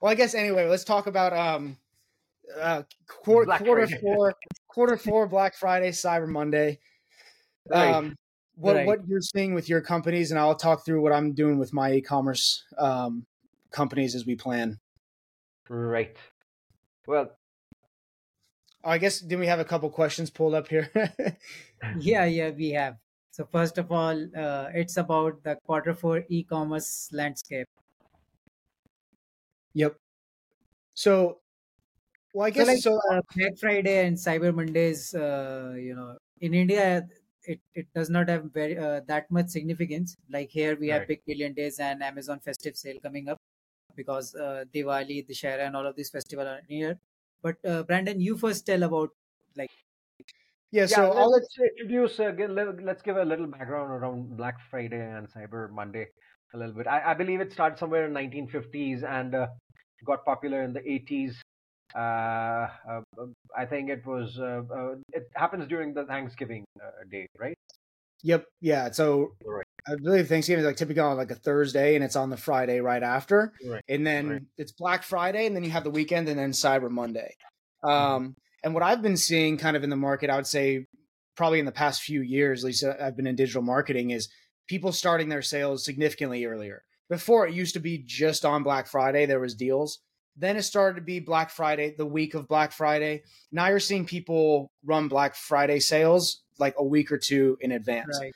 well, I guess anyway, let's talk about um, uh, quarter, Black quarter Friday. four, quarter four, Black Friday, Cyber Monday. Right. Um, what Right. what you're seeing with your companies, and I'll talk through what I'm doing with my e-commerce um, companies as we plan. Right. Well, I guess then we have a couple questions pulled up here. Yeah, yeah, we have. So first of all, uh, it's about the quarter four e-commerce landscape. Yep. So, well, I So guess like so. uh, Black Friday and Cyber Mondays, uh, you know, in India, it, it does not have very uh, that much significance. Like here, we have Right. Big Billion Days and Amazon Festive Sale coming up because uh, Diwali, Dussehra, and all of these festivals are near. But uh, Brandon, you first tell about like yeah. yeah, So let, I'll let us introduce, uh, let's give a little background around Black Friday and Cyber Monday a little bit. I, I believe it started somewhere in 1950s and uh, got popular in the 80s. Uh, uh, I think it was, uh, uh, it happens during the Thanksgiving uh, day, right? Yep. Yeah. So Right. I believe Thanksgiving is like typically on like a Thursday and it's on the Friday right after. Right. And then Right. it's Black Friday and then you have the weekend and then Cyber Monday. Um, and what I've been seeing kind of in the market, I would say probably in the past few years, at least I've been in digital marketing, is people starting their sales significantly earlier. Before it used to be just on Black Friday, there was deals. Then it started to be Black Friday, the week of Black Friday. Now you're seeing people run Black Friday sales like a week or two in advance. right.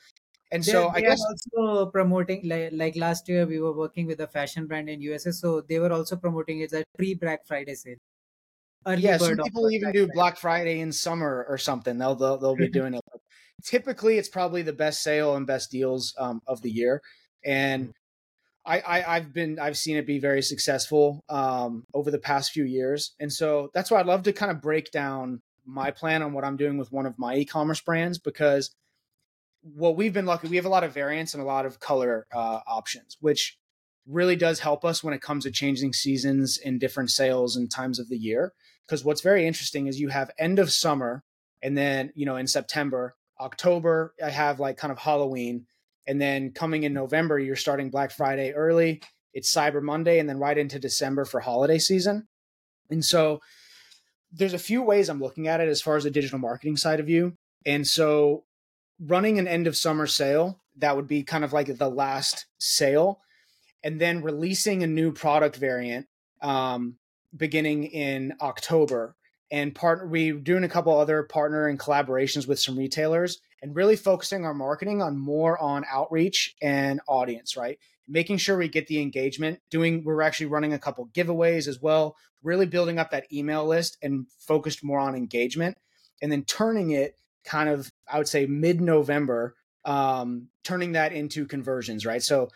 And They- so I they guess also promoting like, like last year we were working with a fashion brand in USA, so they were also promoting it as a pre Black Friday sale. Early yeah, some people even do Black Friday in summer or something. They'll they'll, they'll be doing it. Typically, it's probably the best sale and best deals um, of the year, and I, I I've been I've seen it be very successful um, over the past few years, and so that's why I'd love to kind of break down my plan on what I'm doing with one of my e-commerce brands because what we've been lucky we have a lot of variants and a lot of color uh, options, which really does help us when it comes to changing seasons and different sales and times of the year because what's very interesting is you have end of summer and then you know in september october i have like kind of halloween. And then coming in november you're starting black friday early it's cyber monday and then right into december for holiday season. And so there's a few ways i'm looking at it as far as the digital marketing side of you. And so running an end of summer sale that would be kind of like the last sale. And then releasing a new product variant um, beginning in October. And part we're doing a couple other partner and collaborations with some retailers and really focusing our marketing on more on outreach and audience, right? Making sure we get the engagement, doing we're actually running a couple giveaways as well, really building up that email list and focused more on engagement and then turning it kind of, I would say mid-November, um, turning that into conversions, right? So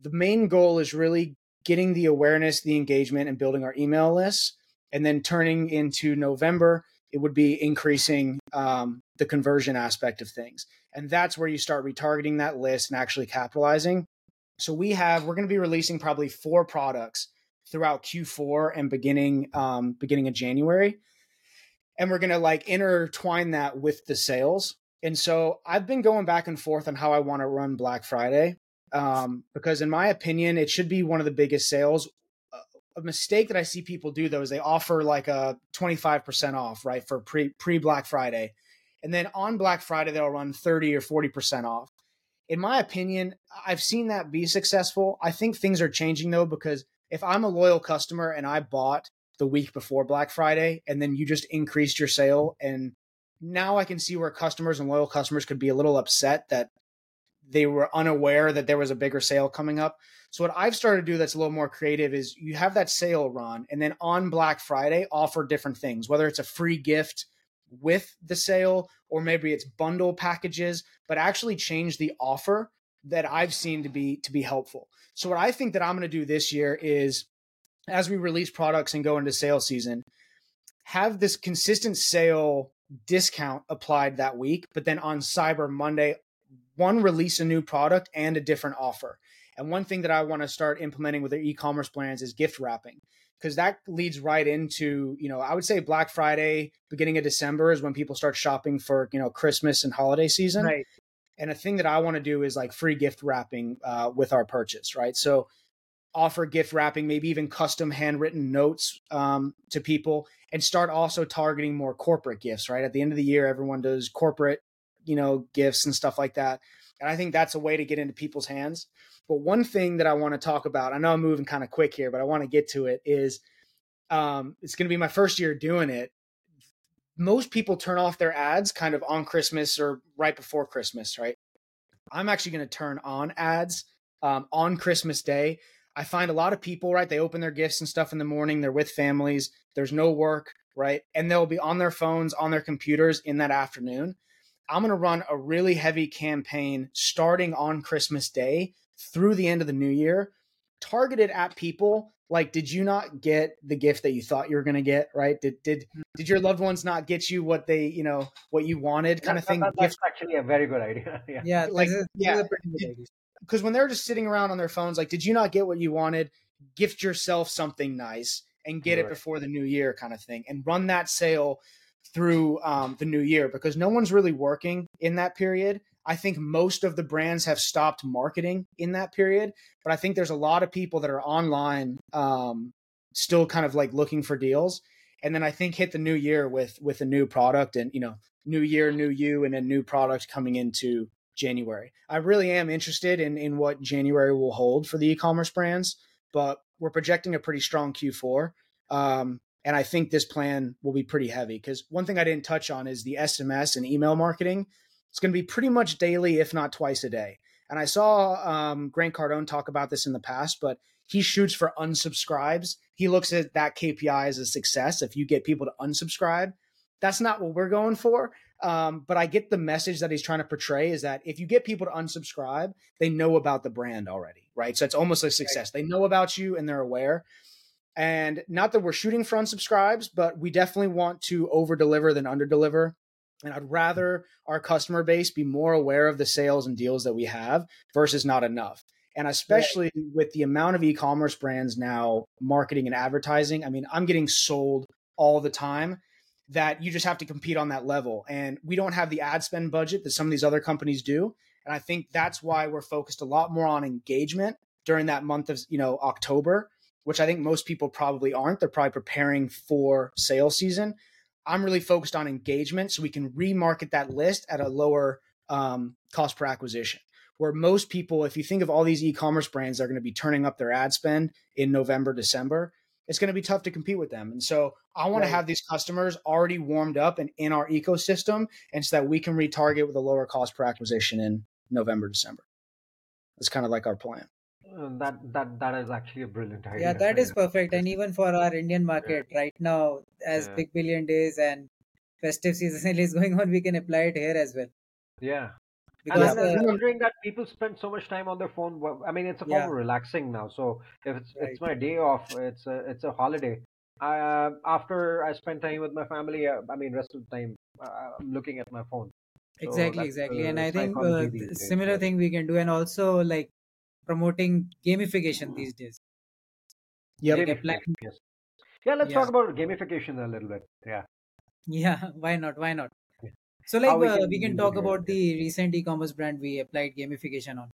the main goal is really getting the awareness, the engagement, and building our email lists. And then turning into November, it would be increasing um, the conversion aspect of things. And that's where you start retargeting that list and actually capitalizing. So we have, we're going to be releasing probably four products throughout Q4 and beginning um, beginning of January. And we're going to like intertwine that with the sales. And so I've been going back and forth on how I want to run Black Friday um, because in my opinion, it should be one of the biggest sales. A mistake that I see people do though is they offer like a 25% off, right, for pre pre Black Friday. And then on Black Friday, they'll run 30 or 40% off. In my opinion, I've seen that be successful. I think things are changing though, because if I'm a loyal customer and I bought the week before Black Friday and then you just increased your sale and now I can see where customers and loyal customers could be a little upset that they were unaware that there was a bigger sale coming up. So what I've started to do that's a little more creative is you have that sale run and then on Black Friday offer different things, whether it's a free gift with the sale or maybe it's bundle packages, but actually change the offer that I've seen to be to be helpful. So what I think that I'm going to do this year is as we release products and go into sales season, have this consistent sale discount applied that week, but then on Cyber Monday one release a new product and a different offer. And one thing that I want to start implementing with their e-commerce plans is gift wrapping because that leads right into, you know, I would say Black Friday, beginning of December is when people start shopping for, you know, Christmas and holiday season. Right. And a thing that I want to do is like free gift wrapping uh, with our purchase, right? So offer gift wrapping, maybe even custom handwritten notes um, to people, and start also targeting more corporate gifts. Right at the end of the year, everyone does corporate, you know, gifts and stuff like that. And I think that's a way to get into people's hands. But one thing that I want to talk about, I know I'm moving kind of quick here, but I want to get to it is um, it's going to be my first year doing it. Most people turn off their ads kind of on Christmas or right before Christmas, right? I'm actually going to turn on ads um, on Christmas Day. I find a lot of people, right? They open their gifts and stuff in the morning. They're with families. There's no work, right? And they'll be on their phones, on their computers in that afternoon. I'm going to run a really heavy campaign starting on Christmas Day through the end of the new year, targeted at people like did you not get the gift that you thought you were going to get right? Did did mm-hmm. did your loved ones not get you what they you know what you wanted kind yeah, of thing that, that's actually a very good idea yeah. Yeah like yeah. because when they're just sitting around on their phones like did you not get what you wanted? Gift yourself something nice and get right. it before the new year kind of thing and run that sale through um, the new year because no one's really working in that period I think most of the brands have stopped marketing in that period, but I think there's a lot of people that are online um, still kind of like looking for deals. And then I think hit the new year with with a new product and you know new year, new you, and a new product coming into January. I really am interested in in what January will hold for the e-commerce brands, but we're projecting a pretty strong Q4. Um, and I think this plan will be pretty heavy because one thing I didn't touch on is the SMS and email marketing. It's going to be pretty much daily, if not twice a day. And I saw um, Grant Cardone talk about this in the past, but he shoots for unsubscribes. He looks at that KPI as a success. If you get people to unsubscribe, that's not what we're going for. Um, but I get the message that he's trying to portray is that if you get people to unsubscribe, they know about the brand already, right? So it's almost a success. They know about you and they're aware. And not that we're shooting for unsubscribes, but we definitely want to over deliver than under deliver. And I'd rather our customer base be more aware of the sales and deals that we have versus not enough. And especially right. with the amount of e commerce brands now marketing and advertising, I mean, I'm getting sold all the time that you just have to compete on that level. And we don't have the ad spend budget that some of these other companies do. And I think that's why we're focused a lot more on engagement during that month of, you know, October, which I think most people probably aren't. They're probably preparing for sales season. I'm really focused on engagement so we can remarket that list at a lower um, cost per acquisition. Where most people, if you think of all these e commerce brands that are going to be turning up their ad spend in November, December, it's going to be tough to compete with them. And so I want right. to have these customers already warmed up and in our ecosystem, and so that we can retarget with a lower cost per acquisition in November, December. That's kind of like our plan. That that that is actually a brilliant idea. Yeah, that is perfect. And even for our Indian market yeah. right now, as yeah. Big Billion Days and festive season is going on, we can apply it here as well. Yeah. Because, and I'm uh, wondering that people spend so much time on their phone. I mean, it's a form yeah. of relaxing now. So if it's right. it's my day off, it's a it's a holiday. I, uh, after I spend time with my family, uh, I mean, rest of the time uh, I'm looking at my phone. So exactly, exactly. and I think uh, similar thing we can do, and also like promoting gamification these days. Yeah, yes. Yeah, let's yeah. talk about gamification a little bit. Yeah. Yeah, why not? Why not? So, like, we, uh, can, we can talk about the recent e-commerce brand we applied gamification on.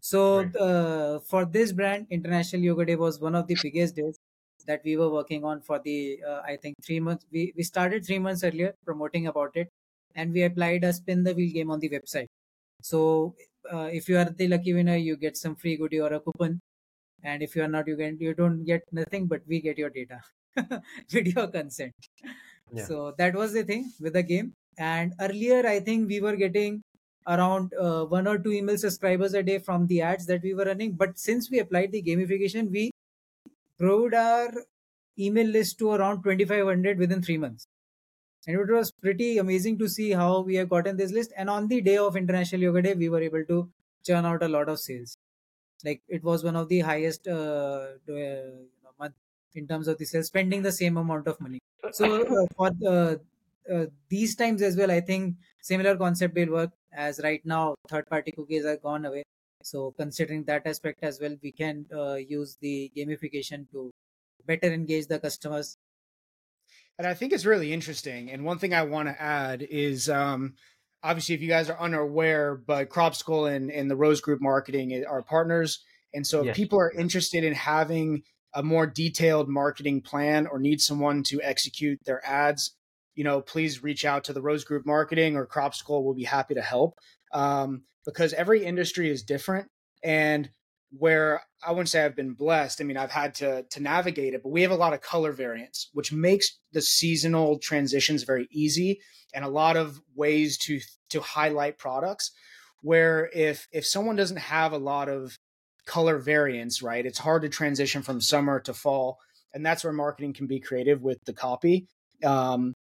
So, right. uh, for this brand, International Yoga Day was one of the biggest days that we were working on for the, uh, I think, three months. We, we started three months earlier promoting about it, and we applied a spin the wheel game on the website. So uh, if you are the lucky winner, you get some free goodie or a coupon. And if you are not, you get you don't get nothing, but we get your data, video consent. Yeah. So that was the thing with the game. And earlier, I think we were getting around uh, one or two email subscribers a day from the ads that we were running. But since we applied the gamification, we grew our email list to around 2500 within three months and it was pretty amazing to see how we have gotten this list. And on the day of international yoga day we were able to churn out a lot of sales. Like it was one of the highest uh, uh month in terms of the sales spending the same amount of money. So uh, for uh, uh, these times as well i think similar concept will work as right now third party cookies are gone away. So considering that aspect as well we can uh, use the gamification to better engage the customers and I think it's really interesting. And one thing I want to add is um, obviously, if you guys are unaware, but Crobstacle and, and the Rose Group Marketing are partners. And so if Yes. people are interested in having a more detailed marketing plan or need someone to execute their ads, you know, please reach out to the Rose Group Marketing or Crobstacle. We'll be happy to help um, because every industry is different. And where I wouldn't say I've been blessed. I mean, I've had to to navigate it, but we have a lot of color variants, which makes the seasonal transitions very easy and a lot of ways to to highlight products. Where if if someone doesn't have a lot of color variants, right, it's hard to transition from summer to fall, and that's where marketing can be creative with the copy. Um,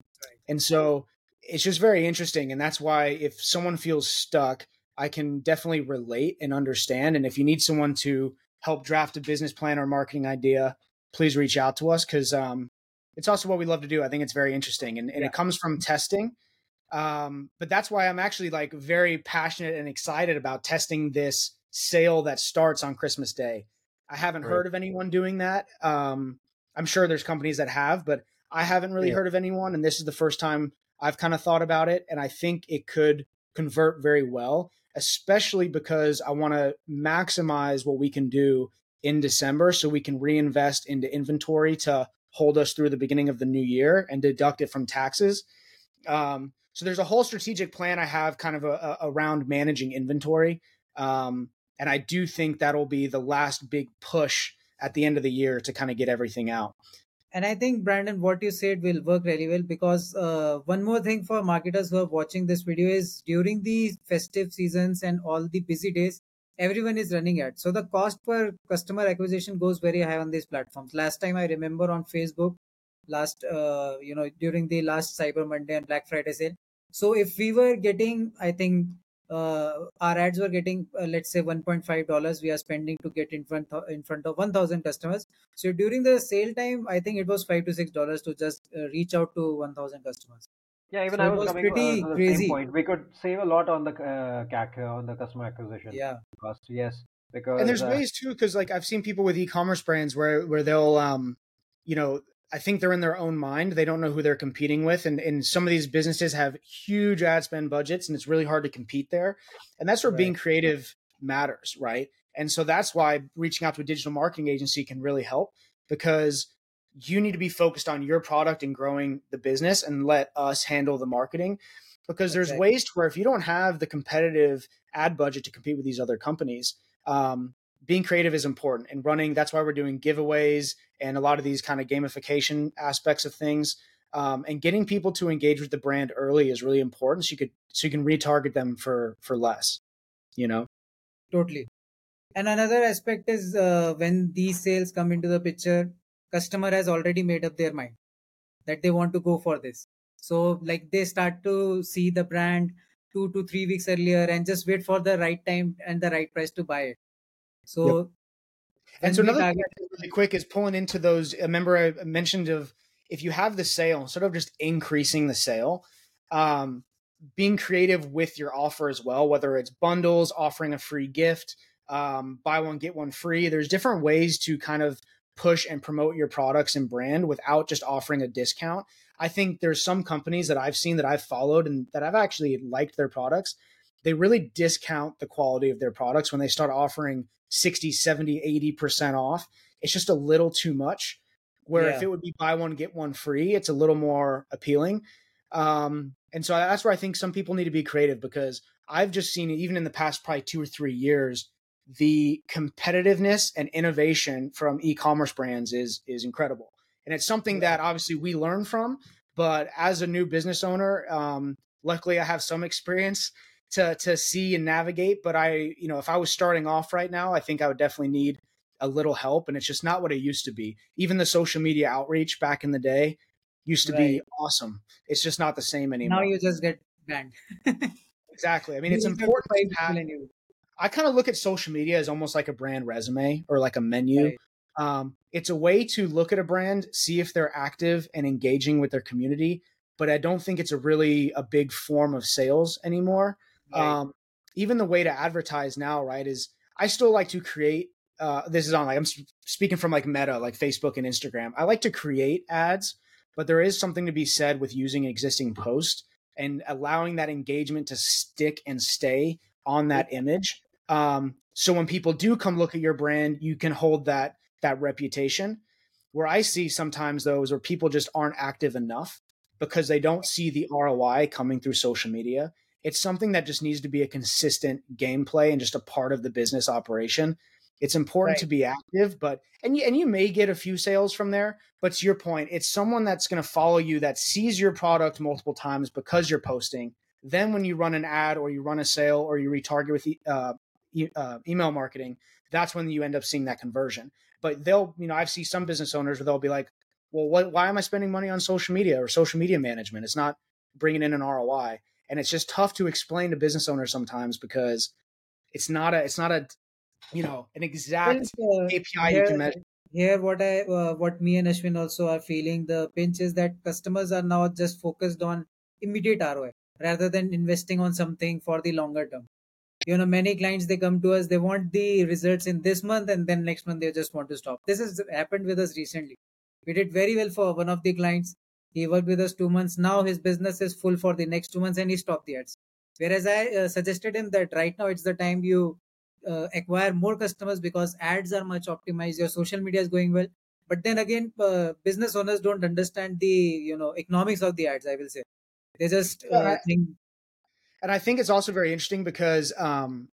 and so it's just very interesting, and that's why if someone feels stuck I can definitely relate and understand. And if you need someone to help draft a business plan or marketing idea, please reach out to us because um, it's also what we love to do. I think it's very interesting and, and Yeah. it comes from testing. Um, but that's why I'm actually like very passionate and excited about testing this sale that starts on Christmas Day. I haven't Right. heard of anyone doing that. Um, I'm sure there's companies that have, but I haven't really Yeah. heard of anyone. And this is the first time I've kind of thought about it. And I think it could convert very well, especially because I want to maximize what we can do in December so we can reinvest into inventory to hold us through the beginning of the new year and deduct it from taxes. Um, so there's a whole strategic plan I have kind of a, a, around managing inventory. Um, and I do think that'll be the last big push at the end of the year to kind of get everything out. And I think Brandon, what you said will work really well because uh, one more thing for marketers who are watching this video is during the festive seasons and all the busy days, everyone is running ads. So the cost per customer acquisition goes very high on these platforms. Last time I remember on Facebook, last uh, you know during the last Cyber Monday and Black Friday sale. So if we were getting, I think uh, our ads were getting uh, let's say 1.5 dollars we are spending to get in front of, in front of 1000 customers so during the sale time i think it was 5 to 6 dollars to just uh, reach out to 1000 customers Yeah, even So I it was, was coming pretty uh, to the crazy. same point. We could save a lot on the uh, CAC uh, on the customer acquisition yeah cost. Yes, because and there's uh, ways too because like i've seen people with e-commerce brands where where they'll um you know i think they're in their own mind. They don't know who they're competing with. And and some of these businesses have huge ad spend budgets and it's really hard to compete there. And that's where being creative matters right? And so that's why reaching out to a digital marketing agency can really help because you need to be focused on your product and growing the business and let us handle the marketing. Because there's Exactly. ways to where if you don't have the competitive ad budget to compete with these other companies um, being creative is important and running that's why we're doing giveaways and a lot of these kind of gamification aspects of things. Um, and getting people to engage with the brand early is really important so you could so you can retarget them for for less you know? Totally. And another aspect is uh, when these sales come into the picture customer has already made up their mind that they want to go for this. So like they start to see the brand two to three weeks earlier and just wait for the right time and the right price to buy it so And so another thing target- really quick is pulling into those. Remember, I mentioned of if you have the sale sort of just increasing the sale, um, being creative with your offer as well. Whether it's bundles, offering a free gift, um, buy one get one free. There's different ways to kind of push and promote your products and brand without just offering a discount. I think there's some companies that I've seen that I've followed and that I've actually liked their products. They really discount the quality of their products when they start offering 60, 70, 80% off. It's just a little too much. Where if it would be buy one, get one free, it's a little more appealing. Um, and so that's where I think some people need to be creative because I've just seen it even in the past probably two or three years, the competitiveness and innovation from e-commerce brands is is incredible. And it's something that obviously we learn from, but as a new business owner, um, luckily I have some experience to to see and navigate. But I, you know, if I was starting off right now, I think I would definitely need a little help. And it's just not what it used to be. Even the social media outreach back in the day used to be awesome. It's just not the same anymore. now you just get banned exactly. I mean, it's You important to have, people in you. I kind of look at social media as almost like a brand resume or like a menu. Right. Um, it's a way to look at a brand, see if they're active and engaging with their community. But I don't think it's a really a big form of sales anymore. Right. Um, even the way to advertise now, right, is I still like to create. Uh, this is on like I'm speaking from like Meta, like Facebook and Instagram. I like to create ads, but there is something to be said with using an existing post and allowing that engagement to stick and stay on that image. Um, So when people do come look at your brand, you can hold that that reputation. Where I see sometimes those where people just aren't active enough because they don't see the ROI coming through social media. It's something that just needs to be a consistent gameplay and just a part of the business operation. It's important right. to be active, but and you, and you may get a few sales from there. But to your point, it's someone that's going to follow you that sees your product multiple times because you're posting. Then when you run an ad or you run a sale or you retarget with uh, e- uh, email marketing, that's when you end up seeing that conversion. But they'll, you know, I've seen some business owners where they'll be like, well, what, why am I spending money on social media or social media management? It's not bringing in an ROI. And it's just tough to explain to business owners sometimes because it's not a, it's not a, you know, an exact uh, API here, you can measure. Here, what I, uh, what me and Ashwin also are feeling the pinch is that customers are now just focused on immediate ROI rather than investing on something for the longer term. You know many clients they come to us they want the results in this month and then next month they just want to stop. This has happened with us recently. We did very well for one of the clients he worked with us two months. Now his business is full for the next two months and he stopped the ads. Whereas i uh, suggested him that right now it's the time you uh, acquire more customers because ads are much optimized. Your social media is going well. But then again uh, business owners don't understand the you know economics of the ads i will say. They just uh, think and I think it's also very interesting because um,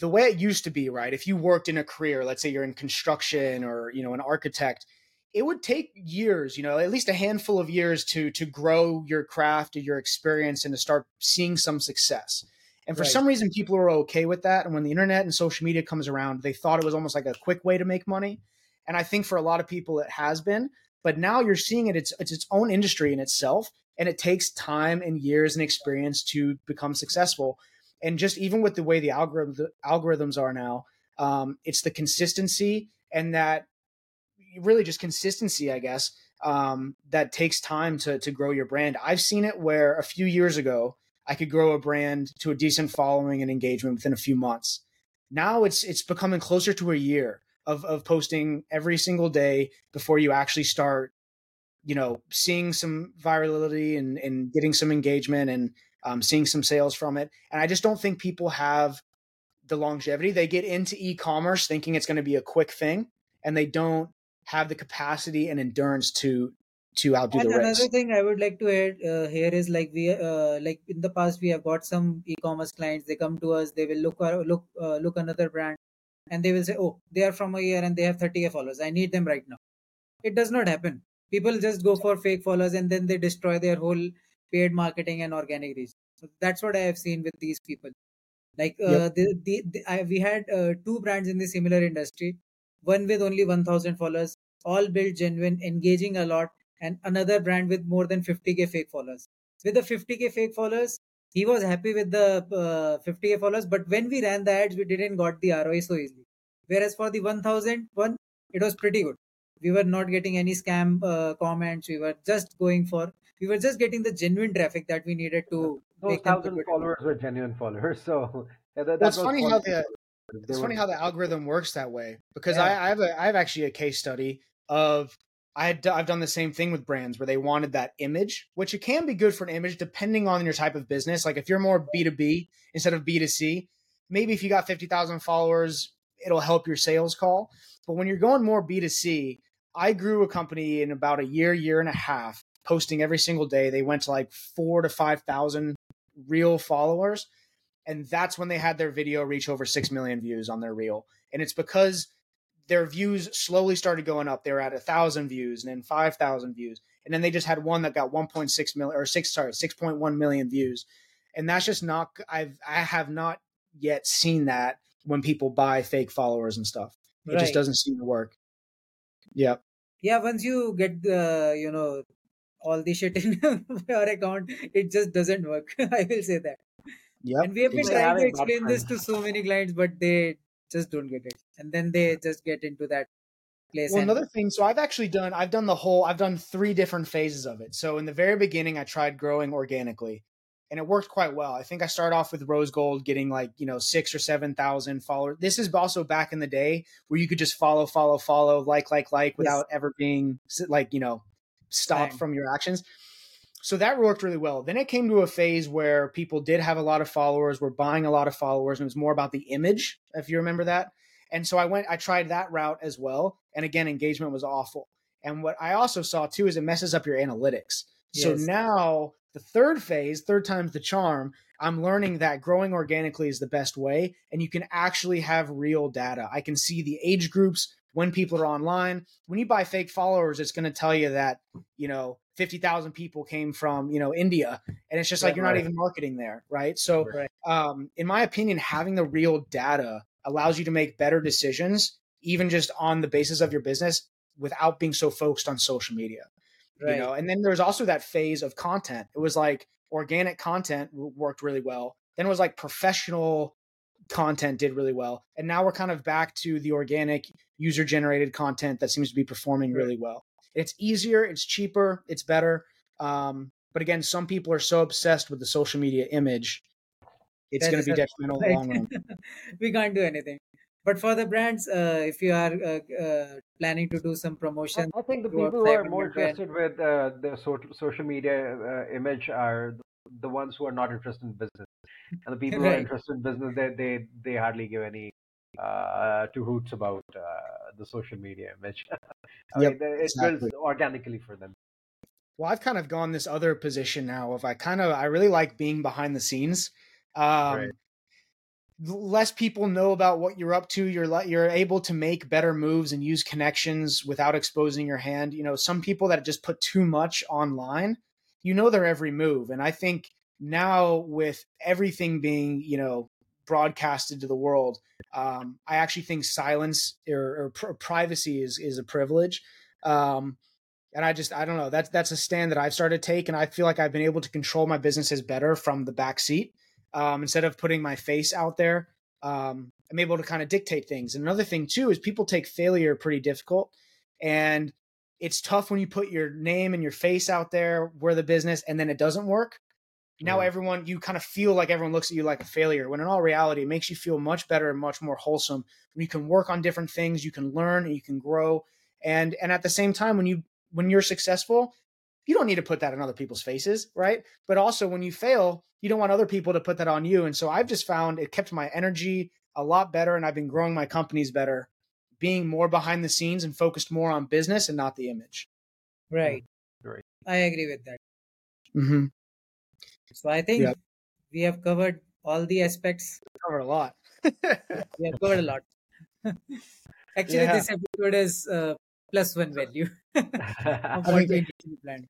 the way it used to be, right? If you worked in a career, let's say you're in construction or you know an architect, it would take years, you know, at least a handful of years to to grow your craft or your experience and to start seeing some success. And for right. some reason, people are okay with that. And when the internet and social media comes around, they thought it was almost like a quick way to make money. And I think for a lot of people, it has been. But now you're seeing it; it's it's its own industry in itself and it takes time and years and experience to become successful and just even with the way the algorithm, the algorithms are now um, it's the consistency and that really just consistency i guess um, that takes time to, to grow your brand i've seen it where a few years ago i could grow a brand to a decent following and engagement within a few months now it's it's becoming closer to a year of, of posting every single day before you actually start you know, seeing some virality and, and getting some engagement and um, seeing some sales from it. And I just don't think people have the longevity. They get into e-commerce thinking it's going to be a quick thing, and they don't have the capacity and endurance to to outdo and the another race. thing I would like to add uh, here is like we uh, like in the past we have got some e-commerce clients. They come to us. They will look uh, look uh, look another brand, and they will say, "Oh, they are from a year and they have 30k followers. I need them right now." It does not happen people just go for fake followers and then they destroy their whole paid marketing and organic reach so that's what i have seen with these people like uh, yep. the, the, the I, we had uh, two brands in the similar industry one with only 1000 followers all built genuine engaging a lot and another brand with more than 50k fake followers. With the 50k fake followers he was happy with the uh, 50k followers but when we ran the ads we didn't got the roi so easily. Whereas for the 1000 one it was pretty good. We were not getting any scam uh, comments. We were just going for we were just getting the genuine traffic that we needed to those thousand followers were genuine followers so yeah, that, that's funny how the it's funny how the algorithm works that way because yeah. I, I have a I have actually a case study of I had I've done the same thing with brands where they wanted that image, which it can be good for an image depending on your type of business. Like if you're more B two B instead of B two C, maybe if you got fifty thousand followers, it'll help your sales call. But when you're going more B two C, I grew a company in about a year, year and a half, posting every single day. They went to like four to 5,000 real followers. And that's when they had their video reach over 6 million views on their reel. And it's because their views slowly started going up. They were at a thousand views and then 5,000 views. And then they just had one that got 1.6 million or six, sorry, 6.1 million views. And that's just not, I've, I have not yet seen that when people buy fake followers and stuff. It right. just doesn't seem to work. Yeah. Yeah, once you get the, you know, all the shit in your account, it just doesn't work. I will say that. Yeah. And we have been trying to explain this to so many clients, but they just don't get it. And then they just get into that place. Well, another thing, so I've actually done, I've done the whole, I've done three different phases of it. So in the very beginning, I tried growing organically and it worked quite well. I think I started off with Rose Gold getting like, you know, six or 7,000 followers. This is also back in the day where you could just follow, follow, follow, like, like, like without yes. ever being like, you know, stopped Dang. from your actions. So that worked really well. Then it came to a phase where people did have a lot of followers, were buying a lot of followers, and it was more about the image, if you remember that. And so I went, I tried that route as well. And again, engagement was awful. And what I also saw too is it messes up your analytics. Yes. So now the third phase, third time's the charm, I'm learning that growing organically is the best way. And you can actually have real data. I can see the age groups when people are online. When you buy fake followers, it's going to tell you that, you know, 50,000 people came from, you know, India. And it's just like, you're not even marketing there. Right. So, right. Um, in my opinion, having the real data allows you to make better decisions, even just on the basis of your business without being so focused on social media. Right. You know, and then there's also that phase of content. It was like organic content worked really well. Then it was like professional content did really well. And now we're kind of back to the organic user generated content that seems to be performing really well. It's easier, it's cheaper, it's better. Um, but again, some people are so obsessed with the social media image, it's going to be detrimental in the long run. we can't do anything. But for the brands, uh, if you are uh, uh, planning to do some promotion, I think the people who are more interested with uh, the social media uh, image are the ones who are not interested in business, and the people right. who are interested in business, they they they hardly give any uh, two hoots about uh, the social media image. I yep, mean, it exactly. builds organically for them. Well, I've kind of gone this other position now of I kind of I really like being behind the scenes. Um, right less people know about what you're up to you're you're able to make better moves and use connections without exposing your hand you know some people that just put too much online you know their every move and i think now with everything being you know broadcasted to the world um, i actually think silence or, or pr- privacy is is a privilege um, and i just i don't know that's that's a stand that i've started to take and i feel like i've been able to control my businesses better from the back seat um, instead of putting my face out there. Um, I'm able to kind of dictate things. And another thing too is people take failure pretty difficult, and it's tough when you put your name and your face out there where the business, and then it doesn't work. Now yeah. everyone, you kind of feel like everyone looks at you like a failure. When in all reality, it makes you feel much better and much more wholesome. You can work on different things, you can learn and you can grow. And and at the same time, when you when you're successful, you don't need to put that in other people's faces, right? But also when you fail, you don't want other people to put that on you. And so I've just found it kept my energy a lot better and I've been growing my companies better, being more behind the scenes and focused more on business and not the image. Right. Right. I agree with that. Mm-hmm. So I think yep. we have covered all the aspects. Covered a lot. we have covered a lot. Actually, yeah. this episode is uh, plus one value. I, think,